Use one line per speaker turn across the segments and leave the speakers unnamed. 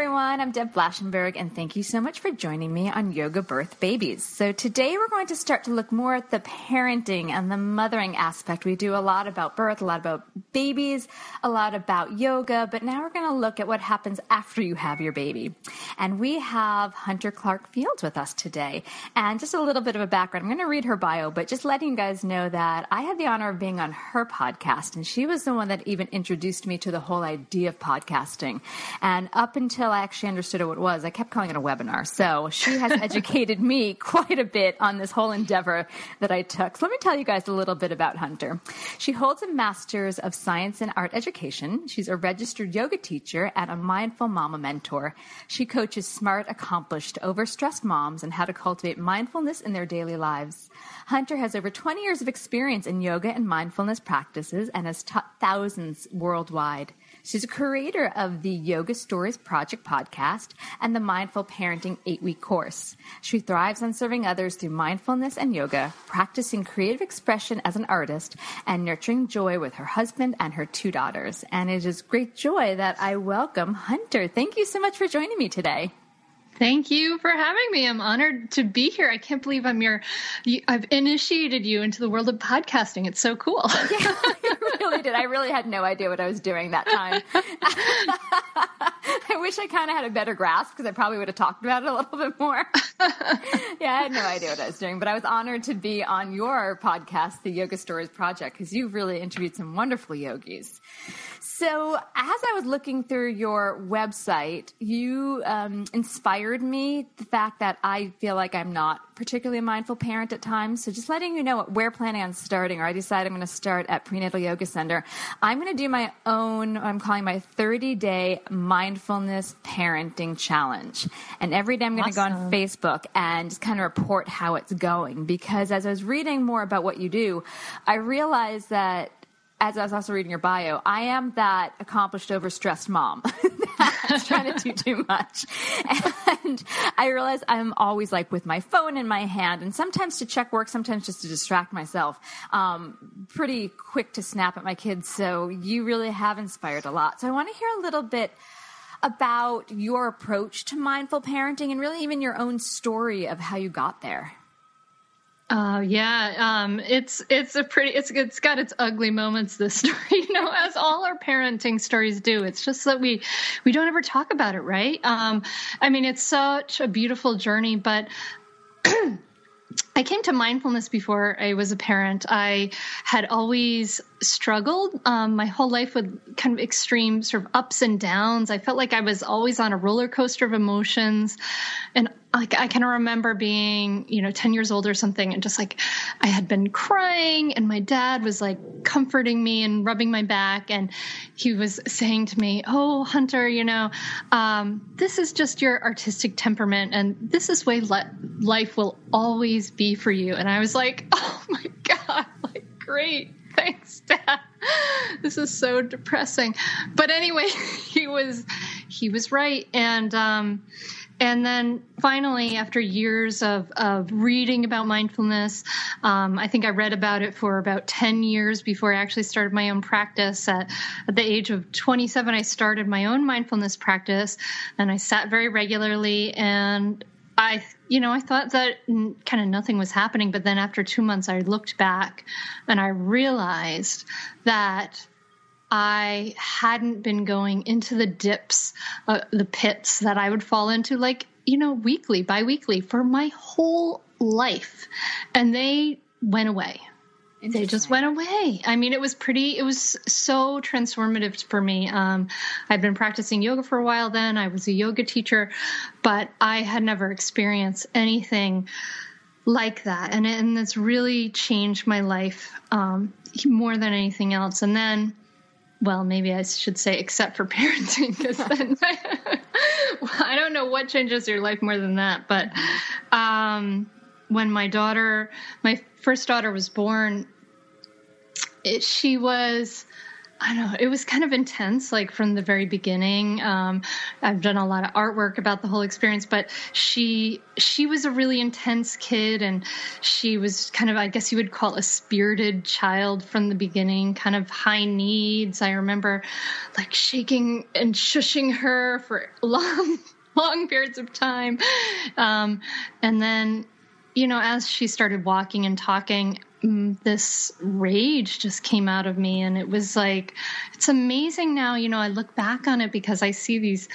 Everyone. I'm Deb Flashenberg, and thank you so much for joining me on Yoga Birth Babies. So, today we're going to start to look more at the parenting and the mothering aspect. We do a lot about birth, a lot about babies, a lot about yoga, but now we're going to look at what happens after you have your baby. And we have Hunter Clarke-Fields with us today. And just a little bit of a background. I'm going to read her bio, but just letting you guys know that I had the honor of being on her podcast, and she was the one that even introduced me to the whole idea of podcasting. And up until I actually understood what it was, I kept calling it a webinar. So she has educated me quite a bit on this whole endeavor that I took. So let me tell you guys a little bit about Hunter. She holds a master's of science and art education. She's a registered yoga teacher and a mindful mama mentor. She coaches smart, accomplished, overstressed moms and how to cultivate mindfulness in their daily lives. Hunter has over 20 years of experience in yoga and mindfulness practices and has taught thousands worldwide. She's a creator of the Yoga Stories Project podcast and the Mindful Parenting eight week course. She thrives on serving others through mindfulness and yoga, practicing creative expression as an artist, and nurturing joy with her husband and her two daughters. And it is great joy that I welcome Hunter. Thank you so much for joining me today.
Thank you for having me. I'm honored to be here. I can't believe I'm your, I've initiated you into the world of podcasting. It's so cool.
Yeah, you really did. I really had no idea what I was doing that time. I wish I kind of had a better grasp because I probably would have talked about it a little bit more. yeah, I had no idea what I was doing, but I was honored to be on your podcast, the Yoga Stories Project, because you've really interviewed some wonderful yogis. So, as I was looking through your website, you um, inspired me the fact that I feel like I'm not particularly a mindful parent at times. So, just letting you know what we're planning on starting, or I decided I'm going to start at Prenatal Yoga Center. I'm going to do my own, I'm calling my 30 day mindfulness parenting challenge. And every day I'm going awesome. to go on Facebook and just kind of report how it's going. Because as I was reading more about what you do, I realized that as I was also reading your bio, I am that accomplished, overstressed mom that's trying to do too much. And I realize I'm always like with my phone in my hand, and sometimes to check work, sometimes just to distract myself. Um, pretty quick to snap at my kids. So you really have inspired a lot. So I want to hear a little bit about your approach to mindful parenting and really even your own story of how you got there.
Uh, yeah, um, it's it's a pretty it's it's got its ugly moments. This story, you know, as all our parenting stories do. It's just that we we don't ever talk about it, right? Um, I mean, it's such a beautiful journey, but. I came to mindfulness before I was a parent. I had always struggled um, my whole life with kind of extreme sort of ups and downs. I felt like I was always on a roller coaster of emotions, and like I can remember being, you know, 10 years old or something and just like I had been crying and my dad was like comforting me and rubbing my back and he was saying to me, "Oh, Hunter, you know, um, this is just your artistic temperament and this is way le- life will always be for you." And I was like, "Oh my god, like great. Thanks, dad." This is so depressing. But anyway, he was he was right and um and then finally, after years of, of reading about mindfulness, um, I think I read about it for about 10 years before I actually started my own practice. At, at the age of 27, I started my own mindfulness practice and I sat very regularly and I, you know, I thought that kind of nothing was happening. But then after two months, I looked back and I realized that I hadn't been going into the dips, uh, the pits that I would fall into, like, you know, weekly, biweekly for my whole life. And they went away. They just went away. I mean, it was pretty, it was so transformative for me. Um, I'd been practicing yoga for a while then. I was a yoga teacher, but I had never experienced anything like that. And, and it's really changed my life um, more than anything else. And then well, maybe I should say, except for parenting, because then I don't know what changes your life more than that. But um, when my daughter, my first daughter was born, it, she was I don't know. It was kind of intense, like from the very beginning. Um, I've done a lot of artwork about the whole experience, but she she was a really intense kid, and she was kind of, I guess you would call a spirited child from the beginning. Kind of high needs. I remember, like shaking and shushing her for long, long periods of time, um, and then, you know, as she started walking and talking, this rage just came out of me and it was like it's amazing now you know i look back on it because i see these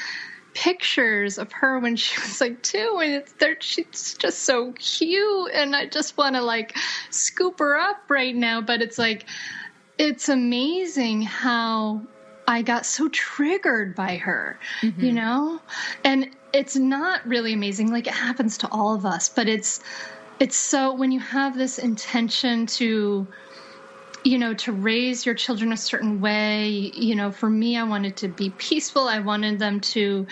pictures of her when she was like two and it's there she's just so cute and i just want to like scoop her up right now but it's like it's amazing how i got so triggered by her mm-hmm. you know and it's not really amazing like it happens to all of us but it's it's so when you have this intention to you know to raise your children a certain way you know for me i wanted to be peaceful. I wanted them to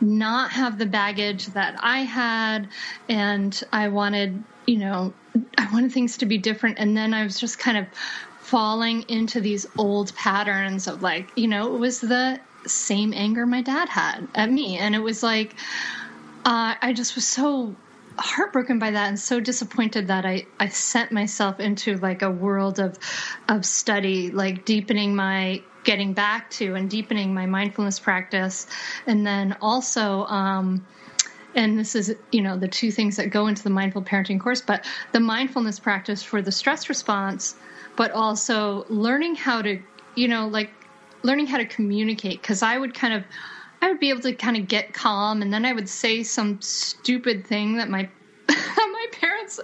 not have the baggage that i had and i wanted you know i wanted things to be different. And then i was just kind of falling into these old patterns of like you know it was the same anger my dad had at me. And it was like uh, i just was so heartbroken by that and so disappointed that I, I sent myself into like a world of of study, like deepening my getting back to and deepening my mindfulness practice, and then also. Um, and this is you know the two things that go into the mindful parenting course but the mindfulness practice for the stress response but also learning how to you know like learning how to communicate because i would kind of I would be able to kind of get calm, and then I would say some stupid thing that my my parents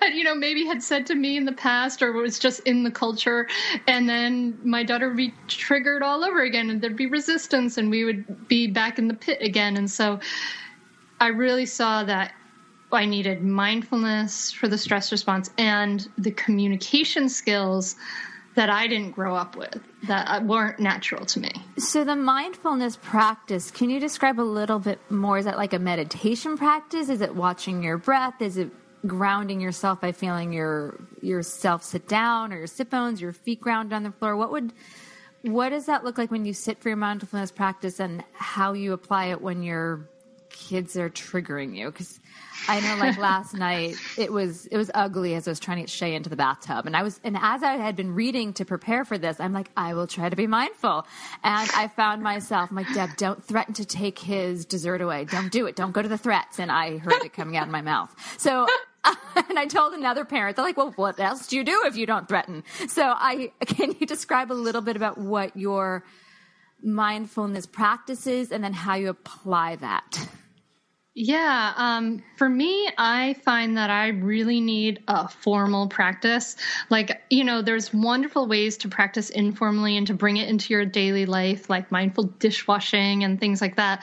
had, you know, maybe had said to me in the past, or was just in the culture, and then my daughter would be triggered all over again, and there'd be resistance, and we would be back in the pit again. And so, I really saw that I needed mindfulness for the stress response and the communication skills that I didn't grow up with that uh, weren't natural to me.
So the mindfulness practice, can you describe a little bit more? Is that like a meditation practice? Is it watching your breath? Is it grounding yourself by feeling your yourself sit down or your sit bones, your feet ground on the floor? What would what does that look like when you sit for your mindfulness practice and how you apply it when your kids are triggering you? Because I know, like last night, it was it was ugly as I was trying to get Shay into the bathtub, and I was and as I had been reading to prepare for this, I'm like, I will try to be mindful, and I found myself, I'm like, Deb, don't threaten to take his dessert away. Don't do it. Don't go to the threats. And I heard it coming out of my mouth. So and I told another parent, they're like, well, what else do you do if you don't threaten? So I, can you describe a little bit about what your mindfulness practices and then how you apply that?
Yeah, um, for me, I find that I really need a formal practice. Like, you know, there's wonderful ways to practice informally and to bring it into your daily life, like mindful dishwashing and things like that.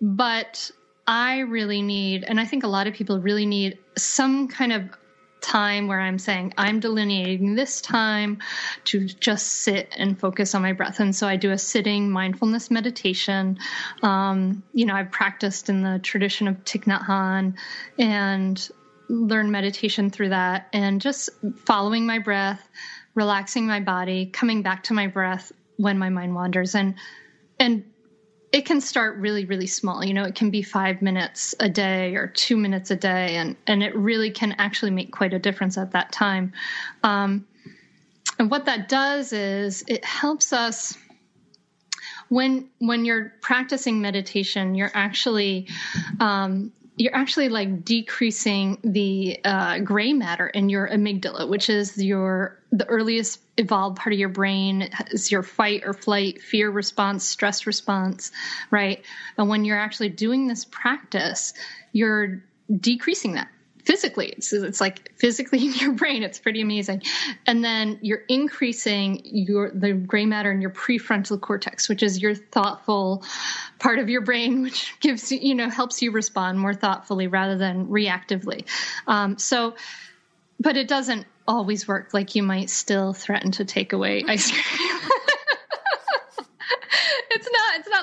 But I really need, and I think a lot of people really need some kind of time where I'm saying I'm delineating this time to just sit and focus on my breath. And so I do a sitting mindfulness meditation. Um, you know, I've practiced in the tradition of Thich Nhat Hanh and learn meditation through that and just following my breath, relaxing my body, coming back to my breath when my mind wanders and and it can start really really small. You know it can be five minutes a day or two minutes a day and and it really can actually make quite a difference at that time. Um, and what that does is it helps us when when you're practicing meditation you're actually um, you're actually like decreasing the uh, gray matter in your amygdala, which is your the earliest evolved part of your brain is your fight or flight, fear response, stress response, right? And when you're actually doing this practice, you're decreasing that physically. It's, it's like physically in your brain. It's pretty amazing. And then you're increasing your the gray matter in your prefrontal cortex, which is your thoughtful part of your brain, which gives you, you know, helps you respond more thoughtfully rather than reactively. Um, so, but it doesn't always work. Like you might still threaten to take away ice cream.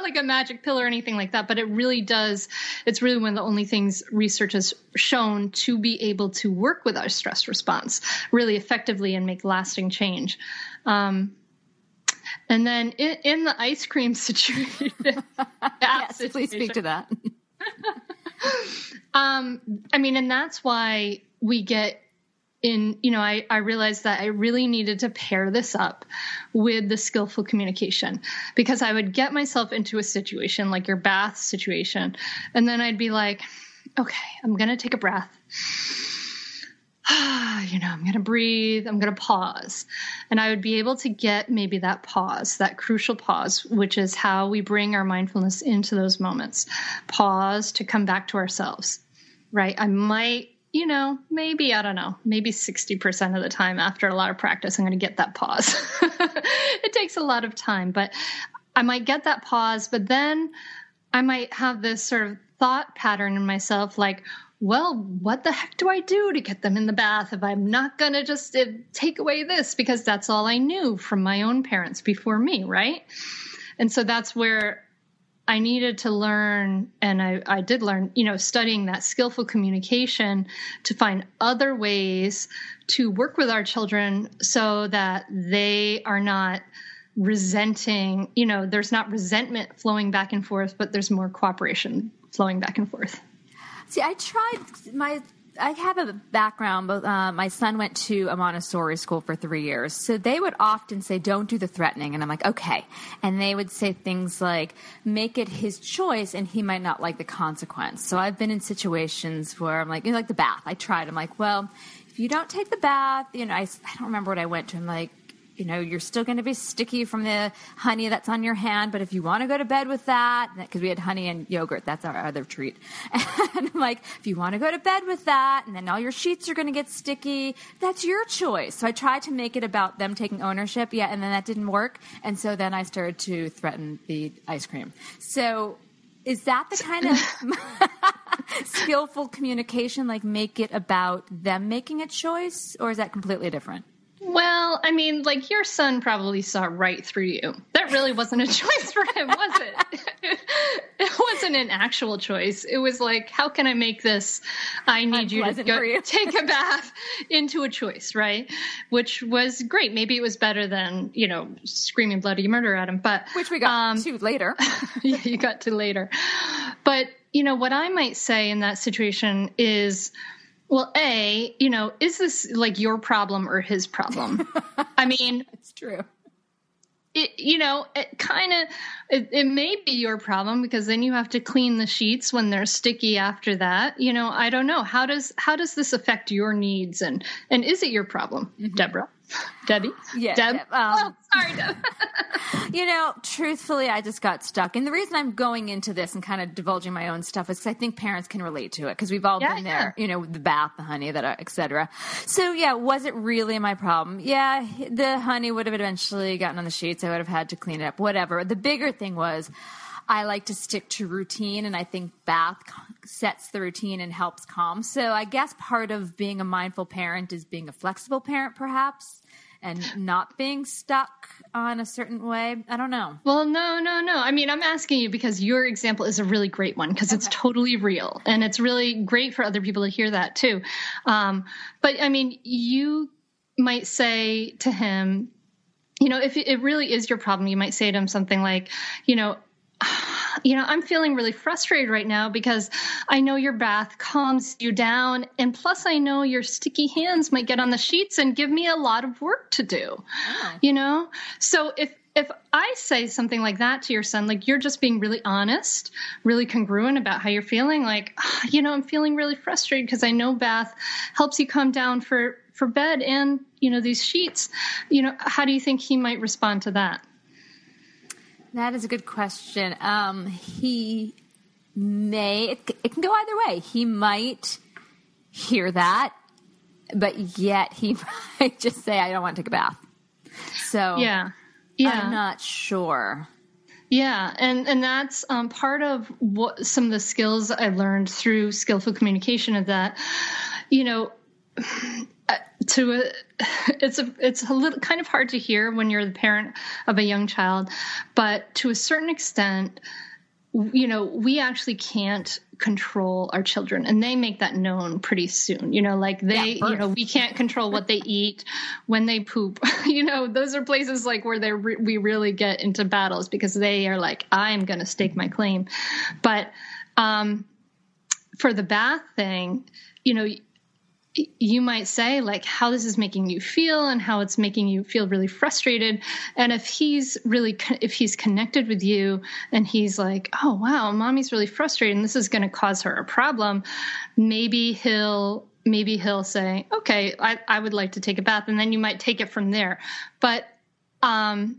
it's not it's not like a magic pill or anything like that, but it really does. It's really one of the only things research has shown to be able to work with our stress response really effectively and make lasting change. Um, and then in, in, the ice cream situation,
yes, situation, please speak to that.
um, I mean, and that's why we get in you know I, I realized that i really needed to pair this up with the skillful communication because i would get myself into a situation like your bath situation and then i'd be like okay i'm gonna take a breath. You know i'm gonna breathe i'm gonna pause. And i would be able to get maybe that pause that crucial pause which is how we bring our mindfulness into those moments. Pause to come back to ourselves right? I might you know, maybe, I don't know, maybe 60% of the time after a lot of practice, I'm going to get that pause. it takes a lot of time, but I might get that pause, but then I might have this sort of thought pattern in myself like, well, what the heck do I do to get them in the bath if I'm not going to just uh, take away this because that's all I knew from my own parents before me, right? And so that's where I needed to learn, and I, I did learn, you know, studying that skillful communication to find other ways to work with our children so that they are not resenting, you know, there's not resentment flowing back and forth, but there's more cooperation flowing back and forth.
See, I tried my I have a background, uh, my son went to a Montessori school for three years. So they would often say, don't do the threatening. And I'm like, okay. And they would say things like, make it his choice and he might not like the consequence. So I've been in situations where I'm like, you know, like the bath. I tried. I'm like, well, if you don't take the bath, you know, I, I don't remember what I went to. I'm like, you know, you're still going to be sticky from the honey that's on your hand. But if you want to go to bed with that, because we had honey and yogurt, that's our other treat. And I'm like, if you want to go to bed with that, and then all your sheets are going to get sticky, that's your choice. So I tried to make it about them taking ownership. Yeah, and then that didn't work. And so then I started to threaten the ice cream. So is that the kind of skillful communication, like make it about them making a choice, or is that completely different?
Well, I mean, like your son probably saw right through you. That really wasn't a choice for him, was it? it wasn't an actual choice. It was like, how can I make this I need you to go you. take a bath into a choice, right? Which was great. Maybe it was better than, you know, screaming bloody murder at him, but
Which we got um, to later.
yeah, you got to later. But, you know, what I might say in that situation is well, A, you know, is this like your problem or his problem? I mean,
it's true.
It, you know, it kind of, it, it may be your problem because then you have to clean the sheets when they're sticky after that. You know, I don't know. How does, how does this affect your needs? And, and is it your problem, mm-hmm. Deborah? Debbie?
Yeah.
Deb?
Um, oh, sorry, Deb. you know, truthfully, I just got stuck. And the reason I'm going into this and kind of divulging my own stuff is because I think parents can relate to it because we've all yeah, been there, yeah. you know, the bath, the honey, that, etc. So, yeah, was it really my problem? Yeah, the honey would have eventually gotten on the sheets. I would have had to clean it up, whatever. The bigger thing was, I like to stick to routine, and I think bath sets the routine and helps calm. So I guess part of being a mindful parent is being a flexible parent, perhaps and not being stuck on a certain way? I don't know.
Well, no, no, no. I mean, I'm asking you because your example is a really great one because okay. it's totally real and it's really great for other people to hear that too. Um, but I mean, you might say to him, you know, if it really is your problem, you might say to him something like, you know, you know, I'm feeling really frustrated right now because I know your bath calms you down. And plus, I know your sticky hands might get on the sheets and give me a lot of work to do, oh. you know? So if, if I say something like that to your son, like you're just being really honest, really congruent about how you're feeling, like, ah, you know, I'm feeling really frustrated because I know bath helps you calm down for, for bed and, you know, these sheets, you know, how do you think he might respond to that?
That is a good question. Um, he may, it, it can go either way. He might hear that, but yet he might just say, I don't want to take a bath. So,
yeah. Yeah.
I'm not sure.
Yeah, and and that's um, part of what some of the skills I learned through skillful communication. Of that, you know, to a, it's a it's a little kind of hard to hear when you're the parent of a young child, but to a certain extent, you know, we actually can't control our children and they make that known pretty soon. You know, like they, yeah, you know, we can't control what they eat when they poop. you know, those are places like where they re- we really get into battles because they are like, I'm going to stake my claim. But um, for the bath thing, you know, you might say like how this is making you feel and how it's making you feel really frustrated. And if he's really if he's connected with you and he's like oh wow mommy's really frustrated and this is going to cause her a problem maybe he'll maybe he'll say okay I, I would like to take a bath. And then you might take it from there. But um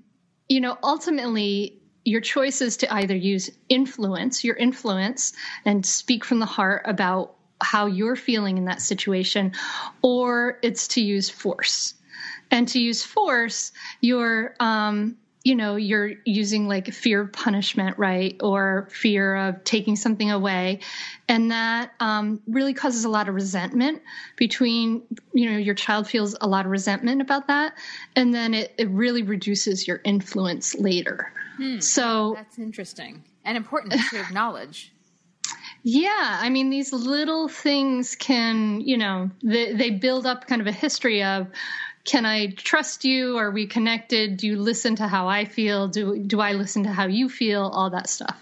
you know ultimately your choice is to either use influence your influence and speak from the heart about how you're feeling in that situation, or it's to use force. And to use force, you're, um, you know, you're using like fear of punishment, right? Or fear of taking something away. And that um, really causes a lot of resentment between, you know, your child feels a lot of resentment about that. And then it, it really reduces your influence later.
Hmm, so that's interesting and important to acknowledge.
Yeah, I mean, these little things can, you know, they, they build up kind of a history of can I trust you? Are we connected? Do you listen to how I feel? Do do I listen to how you feel? All that stuff.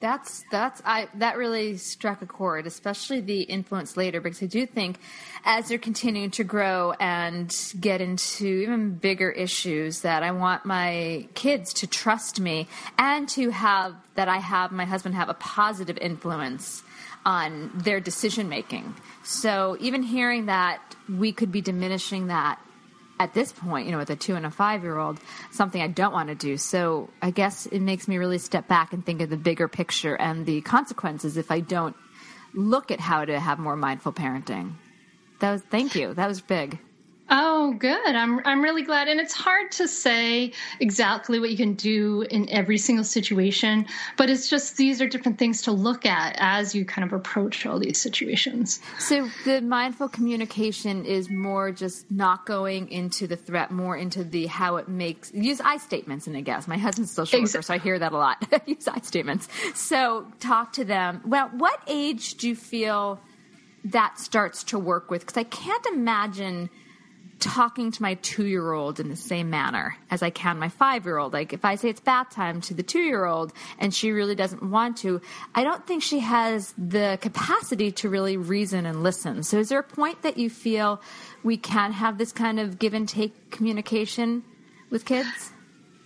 That's that's I that really struck a chord, especially the influence later, because I do think as they're continuing to grow and get into even bigger issues, that I want my kids to trust me and to have that I have my husband have a positive influence on their decision making. So even hearing that we could be diminishing that at this point, you know, with a two and a five year old, something I don't want to do. So I guess it makes me really step back and think of the bigger picture and the consequences if I don't look at how to have more mindful parenting. That was thank you. That was big.
Oh, good. I'm I'm really glad. And it's hard to say exactly what you can do in every single situation, but it's just these are different things to look at as you kind of approach all these situations.
So the mindful communication is more just not going into the threat, more into the how it makes use I statements and I guess. My husband's still short, exactly. so I hear that a lot. use I statements. So talk to them. Well, what age do you feel that starts to work with? Because I can't imagine talking to my two year old in the same manner as I can my five year old. Like if I say it's bath time to the two year old and she really doesn't want to, I don't think she has the capacity to really reason and listen. So is there a point that you feel we can have this kind of give and take communication with kids?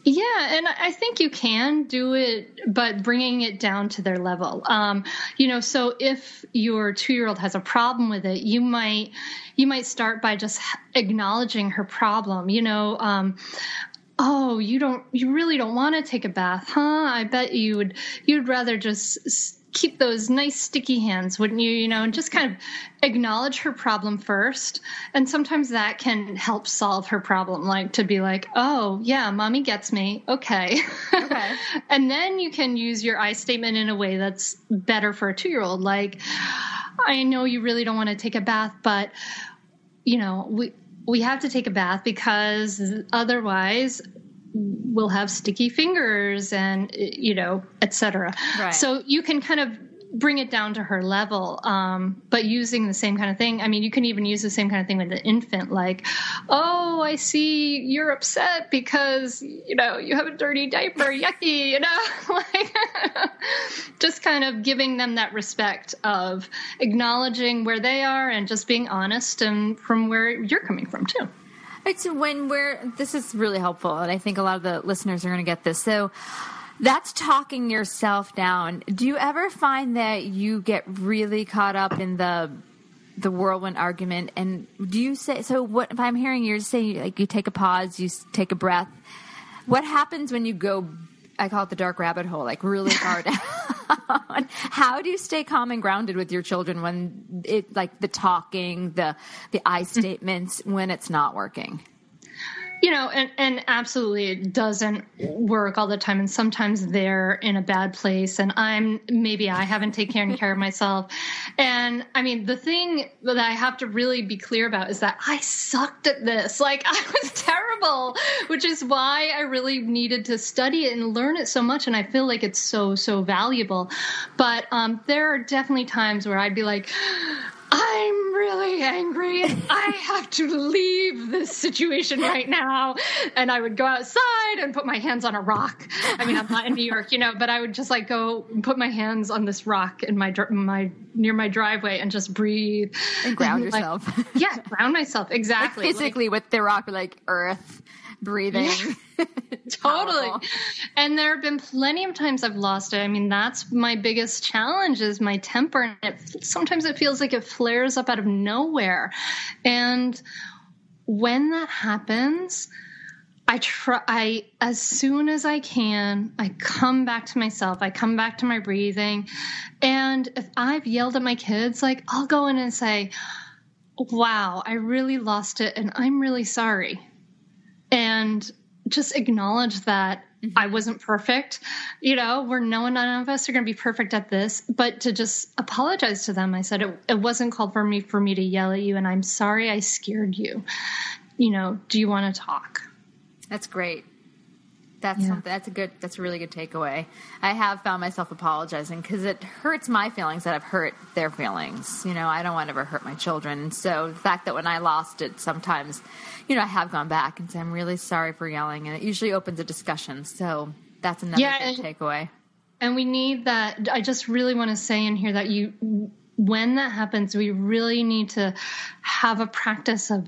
Yeah, and I think you can do it, but bringing it down to their level. Um, you know, so if your two-year-old has a problem with it, you might you might start by just acknowledging her problem. You know, um, oh, you don't, you really don't want to take a bath, huh? I bet you would, you'd rather just keep those nice sticky hands, wouldn't you? You know, and just kind of acknowledge her problem first. And sometimes that can help solve her problem, like to be like, oh, yeah, mommy gets me. Okay. Okay. and then you can use your I statement in a way that's better for a two year old. Like, I know you really don't want to take a bath, but, you know, we, we have to take a bath because otherwise will have sticky fingers and you know etc right. so you can kind of bring it down to her level um, but using the same kind of thing i mean you can even use the same kind of thing with the infant like oh i see you're upset because you know you have a dirty diaper yucky you know? Like just kind of giving them that respect of acknowledging where they are and just being honest and from where you're coming from too
So when we're, this is really helpful, and I think a lot of the listeners are going to get this. So that's talking yourself down. Do you ever find that you get really caught up in the the whirlwind argument? And do you say so? What if I'm hearing you say like you take a pause, you take a breath? What happens when you go? I call it the dark rabbit hole, like really hard. How do you stay calm and grounded with your children when it like the talking, the the I mm. statements when it's not working?
You know, and, and absolutely it doesn't work all the time. And sometimes they're in a bad place and I'm, maybe I haven't taken care of myself. And I mean, the thing that I have to really be clear about is that I sucked at this. Like I was terrible, which is why I really needed to study it and learn it so much. And I feel like it's so, so valuable. But um, there are definitely times where I'd be like, I'm really angry. I have to leave this situation right now. And I would go outside and put my hands on a rock. I mean, I'm not in New York, you know, but I would just like go put my hands on this rock in my my near my driveway and just breathe
and ground and, like, yourself.
yeah, ground myself exactly.
Like physically like, with the rock, like earth breathing.
Yeah, totally. and there have been plenty of times I've lost it. I mean, that's my biggest challenge is my temper. And it, sometimes it feels like it flares up out of nowhere. And when that happens, I try, I, as soon as I can, I come back to myself. I come back to my breathing. And if I've yelled at my kids, like, I'll go in and say, wow, I really lost it and I'm really sorry and just acknowledge that mm-hmm. I wasn't perfect. You know, we're no one none of us are going to be perfect at this, but to just apologize to them. I said it, it wasn't called for me for me to yell at you, and I'm sorry I scared you. You know, do you want to talk?
That's great. That's yeah. something. That's a good. That's a really good takeaway. I have found myself apologizing because it hurts my feelings that I've hurt their feelings. You know, I don't want to ever hurt my children. So the fact that when I lost it, sometimes, you know, I have gone back and said I'm really sorry for yelling, and it usually opens a discussion. So that's another yeah, good and, takeaway.
And we need that. I just really want to say in here that you, when that happens, we really need to have a practice of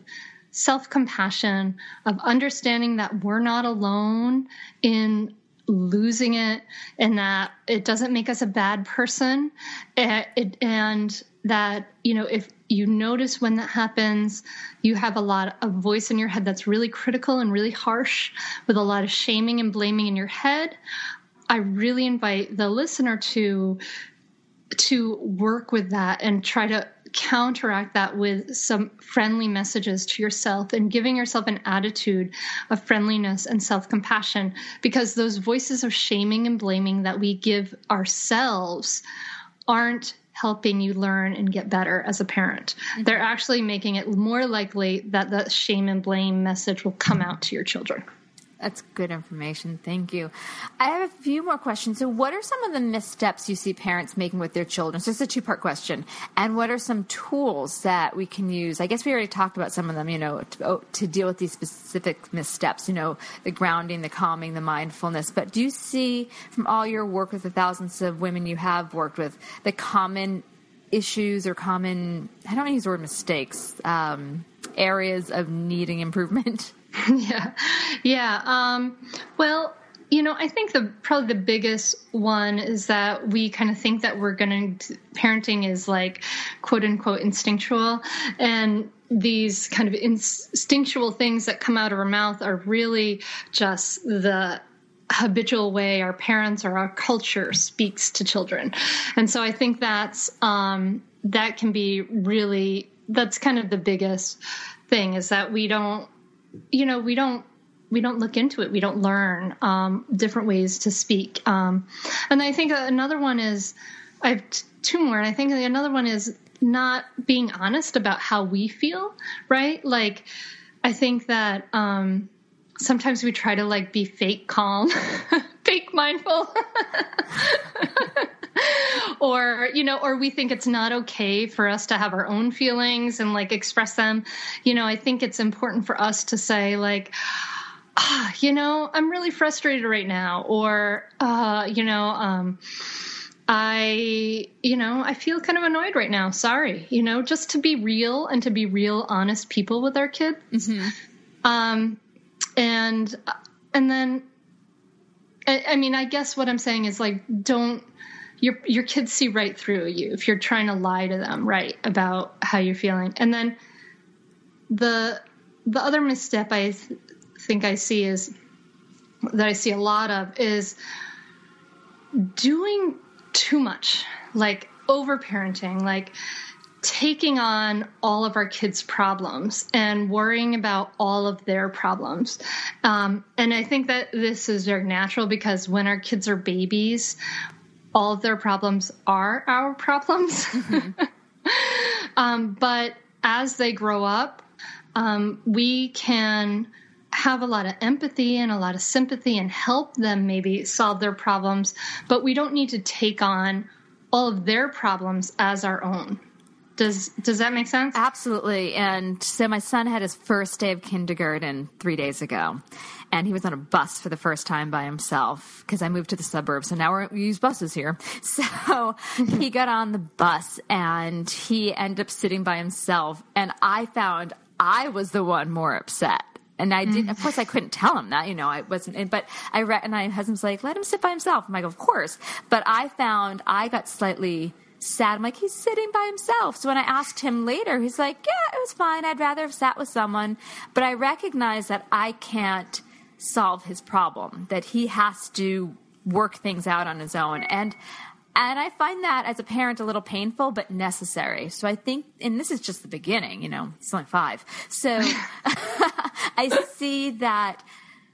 self compassion, of understanding that we're not alone in losing it and that it doesn't make us a bad person. Eh, and that, you know, if you notice when that happens, you have a lot of voice in your head that's really critical and really harsh with a lot of shaming and blaming in your head. I really invite the listener to to work with that and try to counteract that with some friendly messages to yourself and giving yourself an attitude of friendliness and self compassion because those voices of shaming and blaming that we give ourselves aren't helping you learn and get better as a parent. Mm-hmm. They're actually making it more likely that the shame and blame message will come out to your children.
That's good information. Thank you. I have a few more questions. So, what are some of the missteps you see parents making with their children? So, it's a two part question. And what are some tools that we can use? I guess we already talked about some of them, you know, to, oh, to deal with these specific missteps, you know, the grounding, the calming, the mindfulness. But do you see from all your work with the thousands of women you have worked with the common issues or common, I don't want to use the word mistakes, um, areas of needing improvement?
yeah, yeah. Um, well, you know, I think the probably the biggest one is that we kind of think that we're going to parenting is like quote unquote instinctual, and these kind of instinctual things that come out of our mouth are really just the habitual way our parents or our culture speaks to children, and so I think that's um, that can be really that's kind of the biggest thing is that we don't you know, we don't we don't look into it. We don't learn um, different ways to speak. Um, and I think another one is I have t- two more, and I think another one is not being honest about how we feel. Right? Like I think that um, sometimes we try to like be fake calm, fake mindful. or you know or we think it's not okay for us to have our own feelings and like express them you know i think it's important for us to say like ah, you know i'm really frustrated right now or uh, you know um, I, you know, I feel kind of annoyed right now. Sorry, you know, just to be real and to be real, honest people with our kids. Mm-hmm. Um, and and then, I, I mean, I guess what I'm saying is like, don't your your kids see right through you if you're trying to lie to them right about how you're feeling and then the the other misstep i th- think i see is that i see a lot of is doing too much like over parenting like taking on all of our kids' problems and worrying about all of their problems. Um, and I think that this is very natural because when our kids are babies, all of their problems are our problems. Mm-hmm. um, but as they grow up, um, we can have a lot of empathy and a lot of sympathy and help them maybe solve their problems, but we don't need to take on all of their problems as our own. Does does that make sense?
Absolutely. And so my son had his first day of kindergarten 3 days ago. And he was on a bus for the first time by himself because I moved to the suburbs and now we use buses here. So he got on the bus and he ended up sitting by himself and I found I was the one more upset. And I didn't, of course, I couldn't tell him that, you know, I wasn't, but I read, and my husband's like, let him sit by himself. I'm like, of course. But I found I got slightly sad. I'm like, he's sitting by himself. So when I asked him later, he's like, yeah, it was fine. I'd rather have sat with someone. But I recognize that I can't solve his problem, that he has to work things out on his own. And and I find that as a parent a little painful, but necessary. So I think, and this is just the beginning, you know, he's only five. So I see that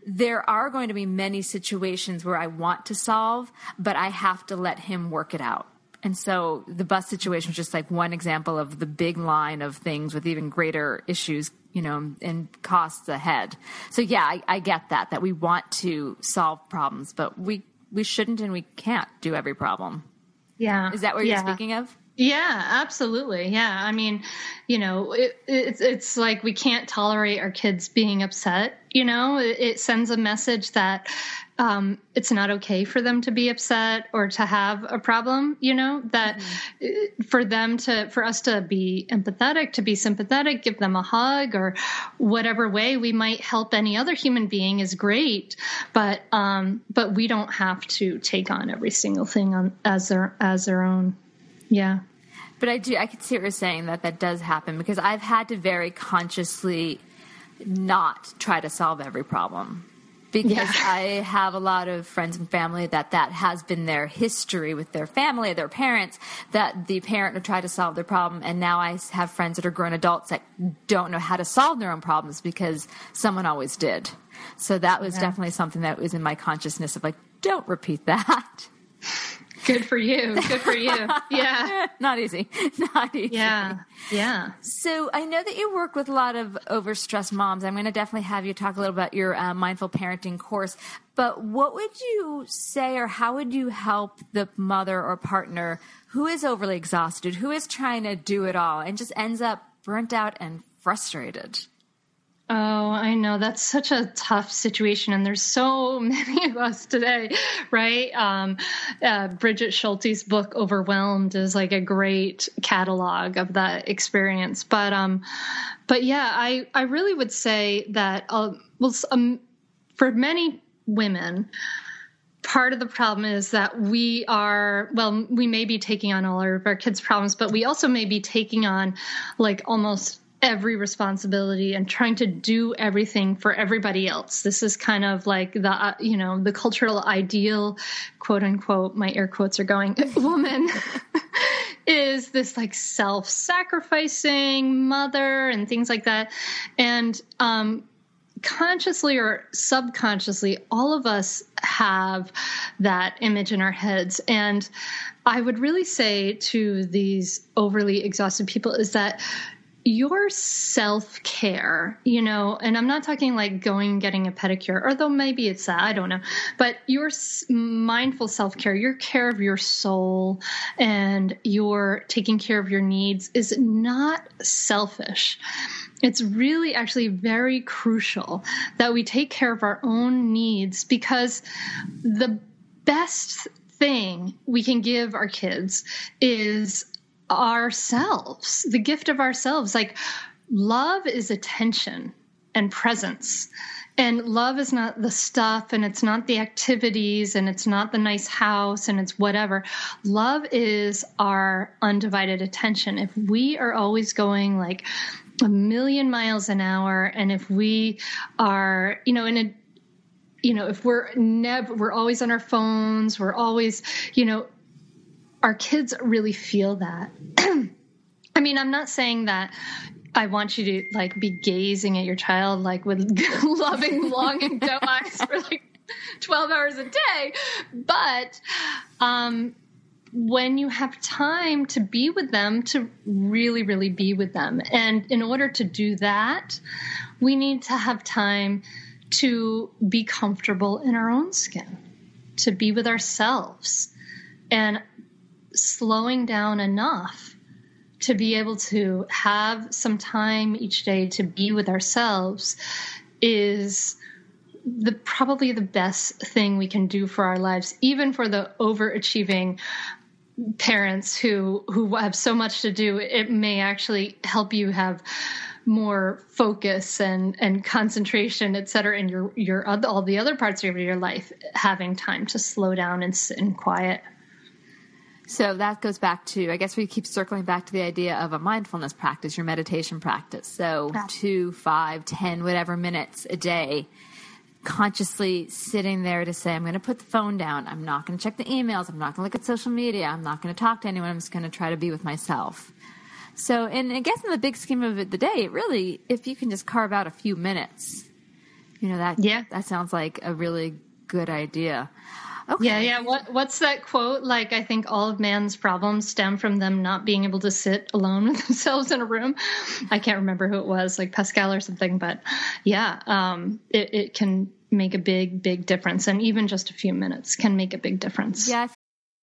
there are going to be many situations where I want to solve, but I have to let him work it out. And so the bus situation was just like one example of the big line of things with even greater issues, you know, and costs ahead. So yeah, I, I get that, that we want to solve problems, but we, we shouldn't and we can't do every problem.
Yeah.
Is that what yeah. you're speaking of?
Yeah, absolutely. Yeah. I mean, you know, it, it's, it's like we can't tolerate our kids being upset. You know, it, it sends a message that um, it's not okay for them to be upset or to have a problem. You know, that mm-hmm. for them to, for us to be empathetic, to be sympathetic, give them a hug or whatever way we might help any other human being is great. But, um, but we don't have to take on every single thing on as their, as their own. Yeah.
But I do, I could see what you're saying that that does happen because I've had to very consciously not try to solve every problem because yeah. I have a lot of friends and family that that has been their history with their family, their parents, that the parent would try to solve their problem. And now I have friends that are grown adults that don't know how to solve their own problems because someone always did. So that was yeah. definitely something that was in my consciousness of like, don't repeat that.
Good for you. Good for you. Yeah.
Not easy. Not easy.
Yeah. Yeah.
So I know that you work with a lot of overstressed moms. I'm going to definitely have you talk a little about your uh, mindful parenting course. But what would you say, or how would you help the mother or partner who is overly exhausted, who is trying to do it all, and just ends up burnt out and frustrated?
Oh, I know. That's such a tough situation. And there's so many of us today, right? Um, uh, Brigid Schulte's book, Overwhelmed, is like a great catalog of that experience. But, um, but yeah, I, I really would say that, uh, well, um, for many women, part of the problem is that we are well we may be taking on all of our kids problems but we also may be taking on like almost every responsibility and trying to do everything for everybody else. This is kind of like the, uh, you know, the cultural ideal, quote unquote, my air quotes are going, woman is this like self sacrificing mother and things like that. And, um, consciously or subconsciously, all of us have that image in our heads. And I would really say to these overly exhausted people is that your self care, you know, and I'm not talking like going getting a pedicure, although maybe it's that, I don't know, but your mindful self care, your care of your soul and your taking care of your needs is not selfish. It's really actually very crucial that we take care of our own needs because the best thing we can give our kids is ourselves, the gift of ourselves. Like love is attention and presence. And love is not the stuff and it's not the activities and it's not the nice house and it's whatever. Love is our undivided attention. If we are always going like a million miles an hour and if we are, you know, in a you know, if we're never, we're always on our phones, we're always, you know, our kids really feel that. I mean, I'm not saying that I want you to like be gazing at your child like with loving, longing doe eyes for like 12 hours a day. But um, when you have time to be with them, to really, really be with them. And in order to do that, we need to have time to be comfortable in our own skin, to be with ourselves, and slowing down enough to be able to have some time each day to be with ourselves is the probably the best thing we can do for our lives even for the overachieving parents who who have so much to do. It may actually help you have more focus and and concentration et cetera in your your all the other parts of your life having time to slow down and sit in quiet
so that goes back to, I guess we keep circling back to the idea of a mindfulness practice, your meditation practice. So yeah. two, five, ten, whatever minutes a day, consciously sitting there to say, I'm going to put the phone down. I'm not going to check the emails. I'm not going to look at social media. I'm not going to talk to anyone. I'm just going to try to be with myself. So, and I guess in the big scheme of it, the day, it really, if you can just carve out a few minutes, you know, that, yeah. that sounds like a really good idea.
Okay. Yeah, yeah. What what's that quote? Like, I think all of man's problems stem from them not being able to sit alone with themselves in a room. I can't remember who it was, like Pascal or something. But yeah, um, it, it can make a big, big difference, and even just a few minutes can make a big difference.
Yeah,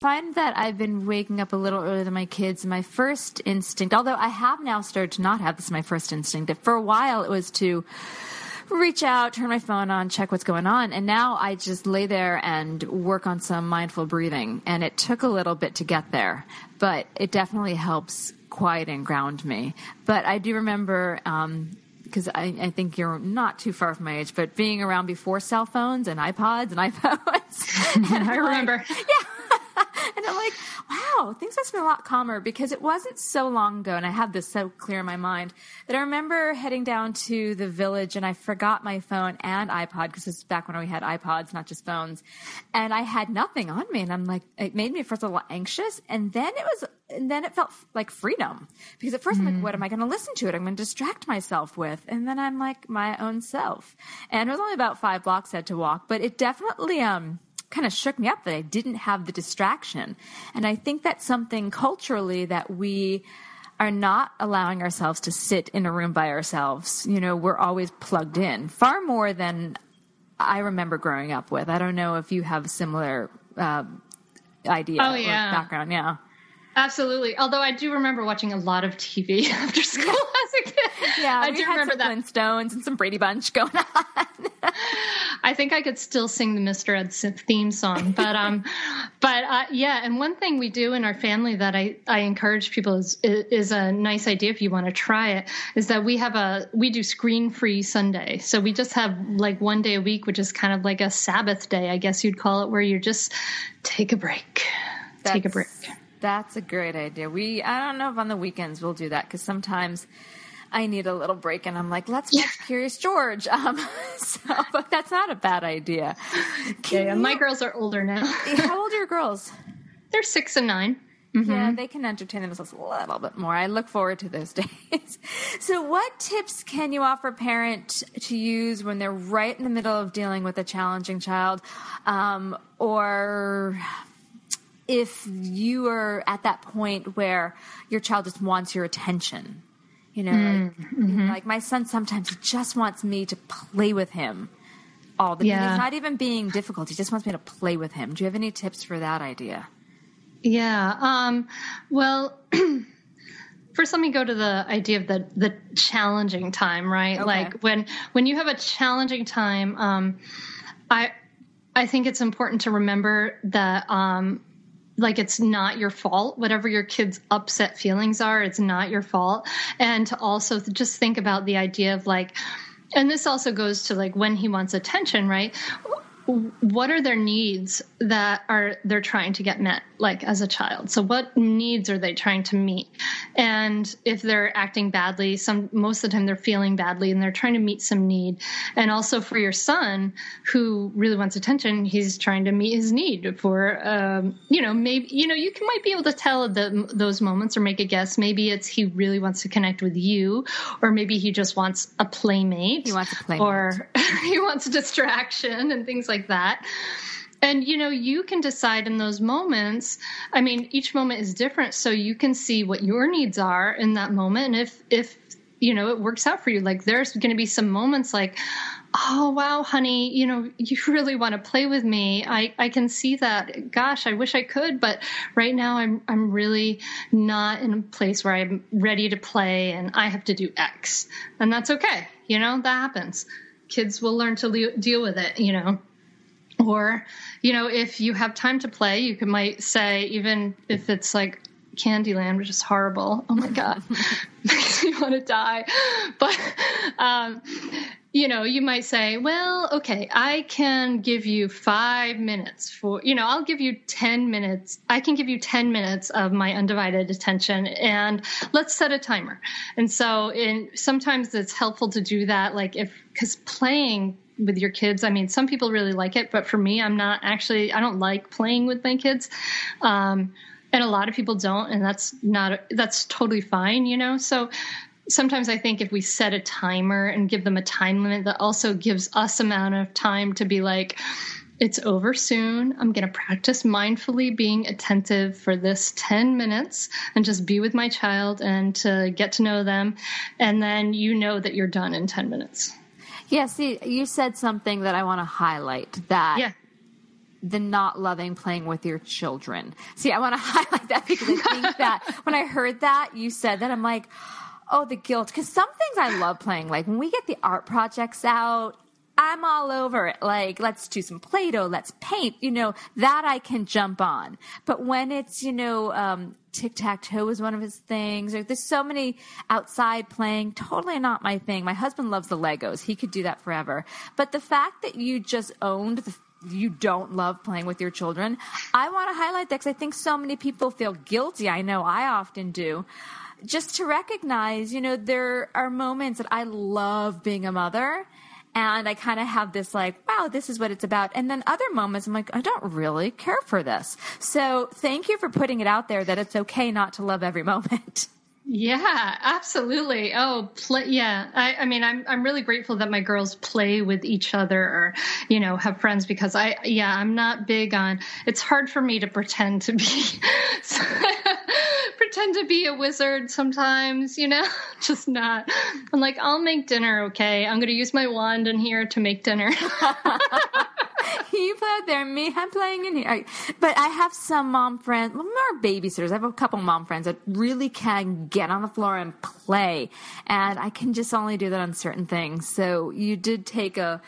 find that I've been waking up a little earlier than my kids. My first instinct, although I have now started to not have this my first instinct. that For a while, it was to reach out, turn my phone on, check what's going on. And now I just lay there and work on some mindful breathing. And it took a little bit to get there, but it definitely helps quiet and ground me. But I do remember, um, because I, I, think you're not too far from my age, but being around before cell phones and iPods and iPhones.
and I remember.
Like, yeah and I'm like, wow, things must have been a lot calmer because it wasn't so long ago, and I have this so clear in my mind that I remember heading down to the village and I forgot my phone and iPod because this is back when we had iPods, not just phones, and I had nothing on me, and I'm like, it made me first a little anxious, and then it was, and then it felt like freedom because at 1st mm. I'm like, what am I going to listen to it? I'm going to distract myself with, and then I'm like my own self, and it was only about five blocks I had to walk, but it definitely um kind of shook me up that I didn't have the distraction. And I think that's something culturally that we are not allowing ourselves to sit in a room by ourselves. You know, we're always plugged in far more than I remember growing up with. I don't know if you have a similar uh, idea
oh, yeah.
background. Yeah.
Absolutely. Although I do remember watching a lot of TV after school as a kid.
Yeah,
I
do remember that. Flintstones and some Brady Bunch going on.
I think I could still sing the Mr. Ed theme song, but um, but uh, yeah. And one thing we do in our family that I I encourage people is is a nice idea if you want to try it is that we have a we do screen free Sunday. So we just have like one day a week, which is kind of like a Sabbath day, I guess you'd call it, where you just take a break. That's, take a break
that's a great idea. We I don't know if on the weekends we'll do that because sometimes I need a little break and I'm like, let's watch yeah. Curious George. Um, so, but that's not a bad idea.
yeah, you, my girls are older now.
how old are your girls?
They're six and 9
mm-hmm. Yeah, they can entertain themselves a little bit more. I look forward to those days. So, what tips can you offer a parent to use when they're right in the middle of dealing with a challenging child, um, or if you are at that point where your child just wants your attention. You know, like, mm-hmm. like, my son sometimes just wants me to play with him all the time. Yeah. He's not even being difficult. He just wants me to play with him. Do you have any tips for that idea?
Yeah. Um, well, first let me go to the idea of the the challenging time, right? Okay. Like when when you have a challenging time, um, I I think it's important to remember that um, like it's not your fault. Whatever your kids upset feelings are it's not your fault. And to also just think about the idea of like and this also goes to like when he wants attention right what are their needs that are they're trying to get met like as a child? So what needs are they trying to meet? And if they're acting badly some most of the time they're feeling badly and they're trying to meet some need. And also for your son who really wants attention he's trying to meet his need for um, you know maybe you know you can, might be able to tell the, those moments or make a guess. Maybe it's he really wants to connect with you or maybe he just wants a playmate.
He wants a playmate.
Or he wants distraction and things like that. And you know you can decide in those moments i mean each moment is different so you can see what your needs are in that moment. And if if you know it works out for you like there's going to be some moments like oh wow honey you know you really want to play with me. I i can see that gosh i wish i could but right now i'm i'm really not in a place where i'm ready to play and i have to do x. And that's okay you know that happens kids will learn to le- deal with it you know or you know if you have time to play you can might say even if it's like Candyland, which is horrible. Oh my god, makes me want to die. But um, you know, you might say, well, okay, I can give you five minutes for, you know, I'll give you 10 minutes. I can give you 10 minutes of my undivided attention and let's set a timer. And so in sometimes it's helpful to do that. Like if, cause playing with your kids. I mean, some people really like it, but for me, I'm not actually, I don't like playing with my kids. Um, and a lot of people don't, and that's not, that's totally fine, you know? So sometimes I think if we set a timer and give them a time limit, that also gives us amount of time to be like, it's over soon. I'm going to practice mindfully being attentive for this 10 minutes and just be with my child and to get to know them. And then you know that you're done in 10 minutes.
Yeah, see, you said something that I want to highlight that
yeah.
the not loving playing with your children. See, I want to highlight that because I think that when I heard that, you said that, I'm like, oh, the guilt. Because some things I love playing, like when we get the art projects out, I'm all over it. Like, let's do some Play Doh, let's paint, you know, that I can jump on. But when it's, you know, um, tic tac toe is one of his things, or there's so many outside playing, totally not my thing. My husband loves the Legos. He could do that forever. But the fact that you just owned the you don't love playing with your children. I want to highlight that because I think so many people feel guilty. I know I often do just to recognize, you know, there are moments that I love being a mother and I kind of have this like, wow, this is what it's about. And then other moments I'm like, I don't really care for this. So thank you for putting it out there that it's okay not to love every moment.
Yeah, absolutely. Oh, play, yeah. I, I mean, I'm I'm really grateful that my girls play with each other or, you know, have friends because I, yeah, I'm not big on. It's hard for me to pretend to be, pretend to be a wizard sometimes. You know, just not. I'm like, I'll make dinner. Okay, I'm gonna use my wand in here to make dinner.
you play out there, me, I'm playing in here. But I have some mom friends, more babysitters. I have a couple mom friends that really can get on the floor and play, and I can just only do that on certain things. So you did take a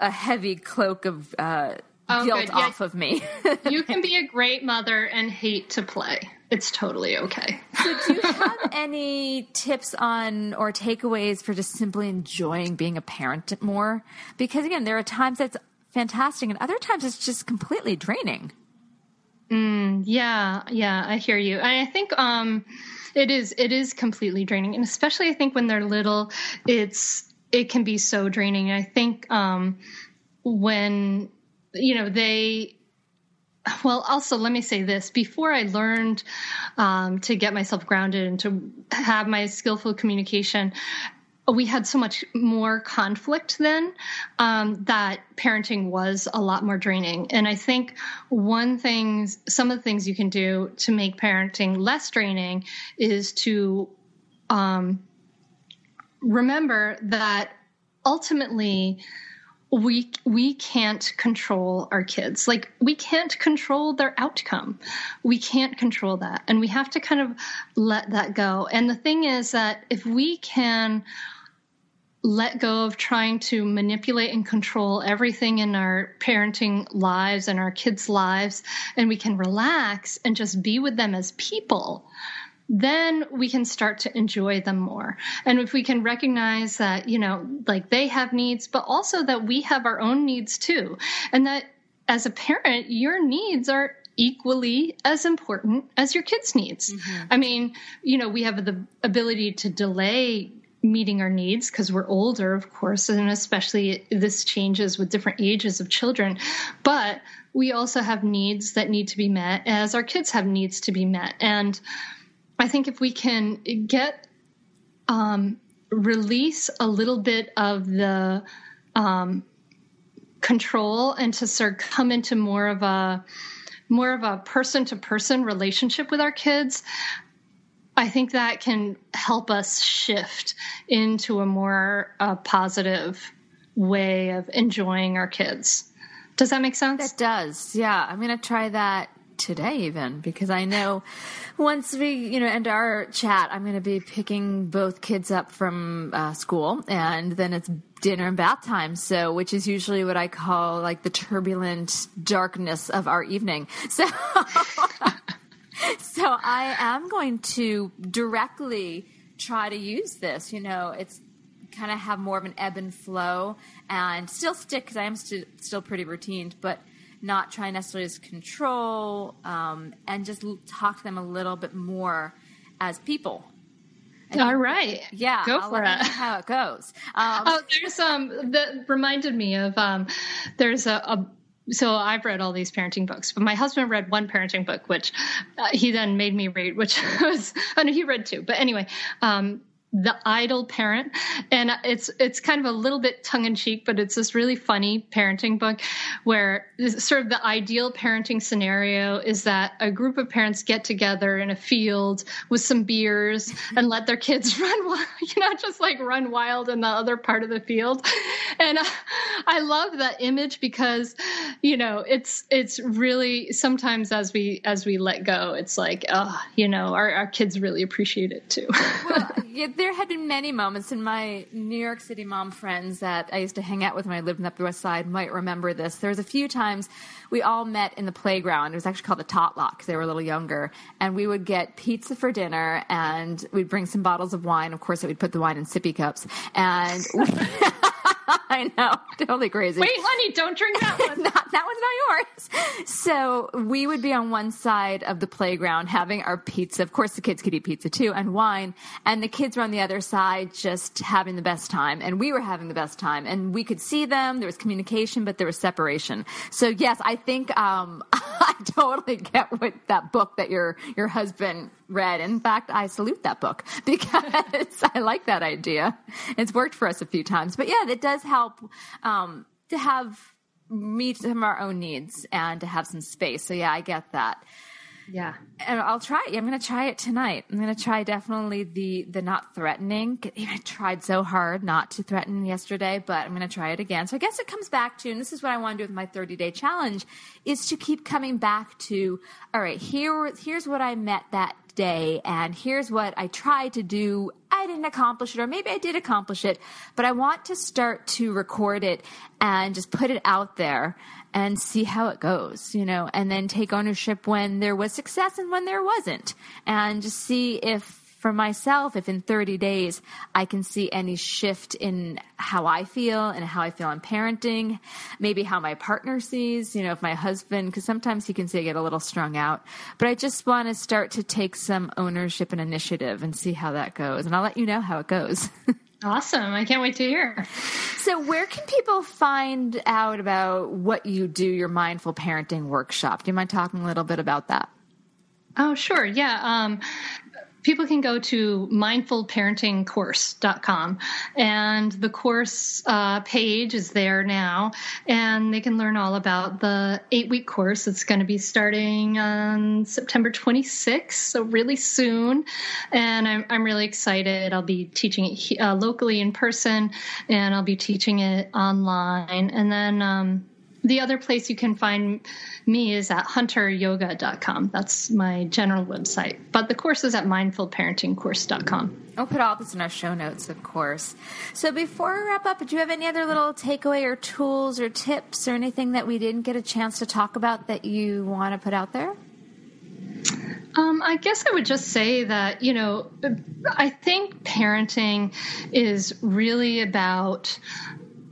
a heavy cloak of uh, oh, guilt yeah. off of me.
you can be a great mother and hate to play. It's totally okay.
so, do you have any tips on or takeaways for just simply enjoying being a parent more? Because again, there are times that's fantastic, and other times it's just completely draining.
Mm, yeah, yeah, I hear you. I think um, it is it is completely draining, and especially I think when they're little, it's it can be so draining. I think um, when you know they well also let me say this before i learned um, to get myself grounded and to have my skillful communication we had so much more conflict then um, that parenting was a lot more draining. And I think one thing, some of the things you can do to make parenting less draining is to um, remember that ultimately we we can't control our kids. Like we can't control their outcome. We can't control that. And we have to kind of let that go. And the thing is that if we can let go of trying to manipulate and control everything in our parenting lives and our kids' lives, and we can relax and just be with them as people, then we can start to enjoy them more. And if we can recognize that, you know, like they have needs, but also that we have our own needs too, and that as a parent, your needs are equally as important as your kids' needs. Mm-hmm. I mean, you know, we have the ability to delay meeting our needs because we're older, of course, and especially this changes with different ages of children. But we also have needs that need to be met as our kids have needs to be met. And I think if we can get um, release a little bit of the um, control and to sort of come into more of a more of a person to person relationship with our kids, I think that can help us shift into a more uh, positive way of enjoying our kids. Does that make sense?
It does. Yeah. I'm to try that today even because I know once we, you know, end our chat, I'm going to be picking both kids up from uh, school and then it's dinner and bath time. So, which is usually what I call like the turbulent darkness of our evening. So, so I am going to directly try to use this. You know, it's kind of have more of an ebb and flow and still stick because I am st- still pretty routine, but not try necessarily as control um, and just talk to them a little bit more as people.
All right.
Yeah.
Go for
it. how it goes.
Um, oh, there's um that reminded me of um there's a, a so I've read all these parenting books, but my husband read one parenting book, which uh, he then made me read, which was, oh no, he read two. But anyway, um, the idle parent. And it's it's kind of a little bit tongue in cheek but it's this really funny parenting book where sort of the ideal parenting scenario is that a group of parents get together in a field with some beers and let their kids run wild, you know just like run wild in the other part of the field. And uh, I love that image because you know it's it's really sometimes as we as we let go it's like oh you know our, our kids really appreciate it too.
Well, yeah, there had been many moments, and my New York City mom friends that I used to hang out with when I lived in the Upper West Side might remember this. There was a few times we all met in the playground. It was actually called the Tot Lot because they were a little younger, and we would get pizza for dinner, and we'd bring some bottles of wine. Of course, we'd put the wine in sippy cups, and. I know, totally crazy.
Wait, honey, don't drink that one.
not, that one's not yours. So we would be on one side of the playground having our pizza. Of course, the kids could eat pizza too and wine. And the kids were on the other side just having the best time. And we were having the best time. And we could see them. There was communication, but there was separation. So yes, I think um, I totally get what that book that your your husband read. In fact, I salute that book because I like that idea. It's worked for us a few times. But yeah, it does help um, to have meet some of our own needs and to have some space. So yeah, I get that.
Yeah.
And I'll try I'm going to try it tonight. I'm going to try definitely the the not threatening. I tried so hard not to threaten yesterday, but I'm going to try it again. So I guess it comes back to and this is what I want to do with my 30-day challenge is to keep coming back to all right, here here's what I met that day and here's what I tried to do. I didn't accomplish it or maybe I did accomplish it, but I want to start to record it and just put it out there and see how it goes, you know, and then take ownership when there was success and when there wasn't and just see if for myself, if in 30 days I can see any shift in how I feel and how I feel in parenting, maybe how my partner sees, you know, if my husband, because sometimes he can say I get a little strung out. But I just want to start to take some ownership and initiative and see how that goes. And I'll let you know how it goes.
Awesome. I can't wait to hear.
So, where can people find out about what you do, your mindful parenting workshop? Do you mind talking a little bit about that?
Oh, sure. Yeah. Um, people can go to mindfulparentingcourse.com and the course uh, page is there now and they can learn all about the eight week course. It's going to be starting on september 26th so really soon and i'm, I'm really excited. I'll be teaching it uh, locally in person and i'll be teaching it online. And then um, the other place you can find me is at hunteryoga.com. That's my general website. But the course is at mindfulparentingcourse.com.
I'll put all this in our show notes, of course. So before we wrap up, do you have any other little takeaway or tools or tips or anything that we didn't get a chance to talk about that you want to put out there?
Um, I guess I would just say that, you know, I think parenting is really about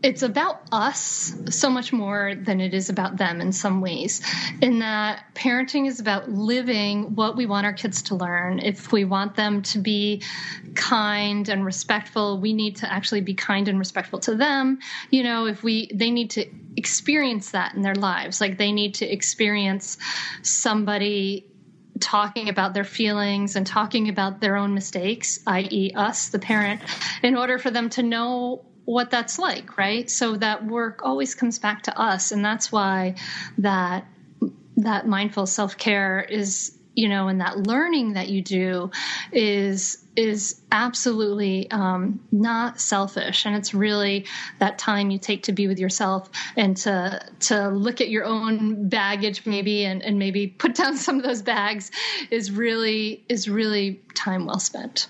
it's about us so much more than it is about them in some ways. In that parenting is about living what we want our kids to learn. If we want them to be kind and respectful, we need to actually be kind and respectful to them. You know, if we, they need to experience that in their lives. Like they need to experience somebody talking about their feelings and talking about their own mistakes, i.e., us, the parent, in order for them to know what that's like, right? So that work always comes back to us, and that's why that that mindful self care is you know and that learning that you do is is absolutely um, not selfish and it's really that time you take to be with yourself and to to look at your own baggage maybe and, and maybe put down some of those bags is really is really time well spent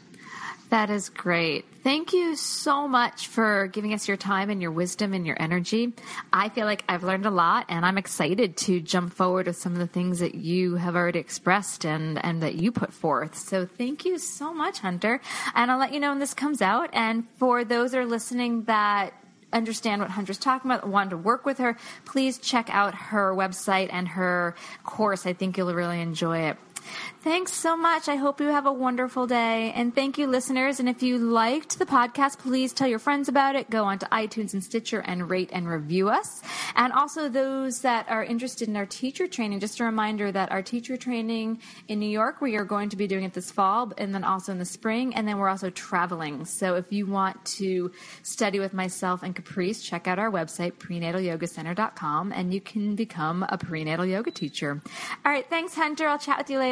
that is great. Thank you so much for giving us your time and your wisdom and your energy. I feel like I've learned a lot and I'm excited to jump forward with some of the things that you have already expressed and, and that you put forth. So thank you so much, Hunter. And I'll let you know when this comes out. And for those that are listening that understand what Hunter's talking about, want to work with her, please check out her website and her course. I think you'll really enjoy it. Thanks so much. I hope you have a wonderful day. And thank you, listeners. And if you liked the podcast, please tell your friends about it. Go onto iTunes and Stitcher and rate and review us. And also, those that are interested in our teacher training, just a reminder that our teacher training in New York, we are going to be doing it this fall and then also in the spring. And then we're also traveling. So if you want to study with myself and Caprice, check out our website, prenatalyogacenter.com, and you can become a prenatal yoga teacher. All right. Thanks, Hunter. I'll chat with you later.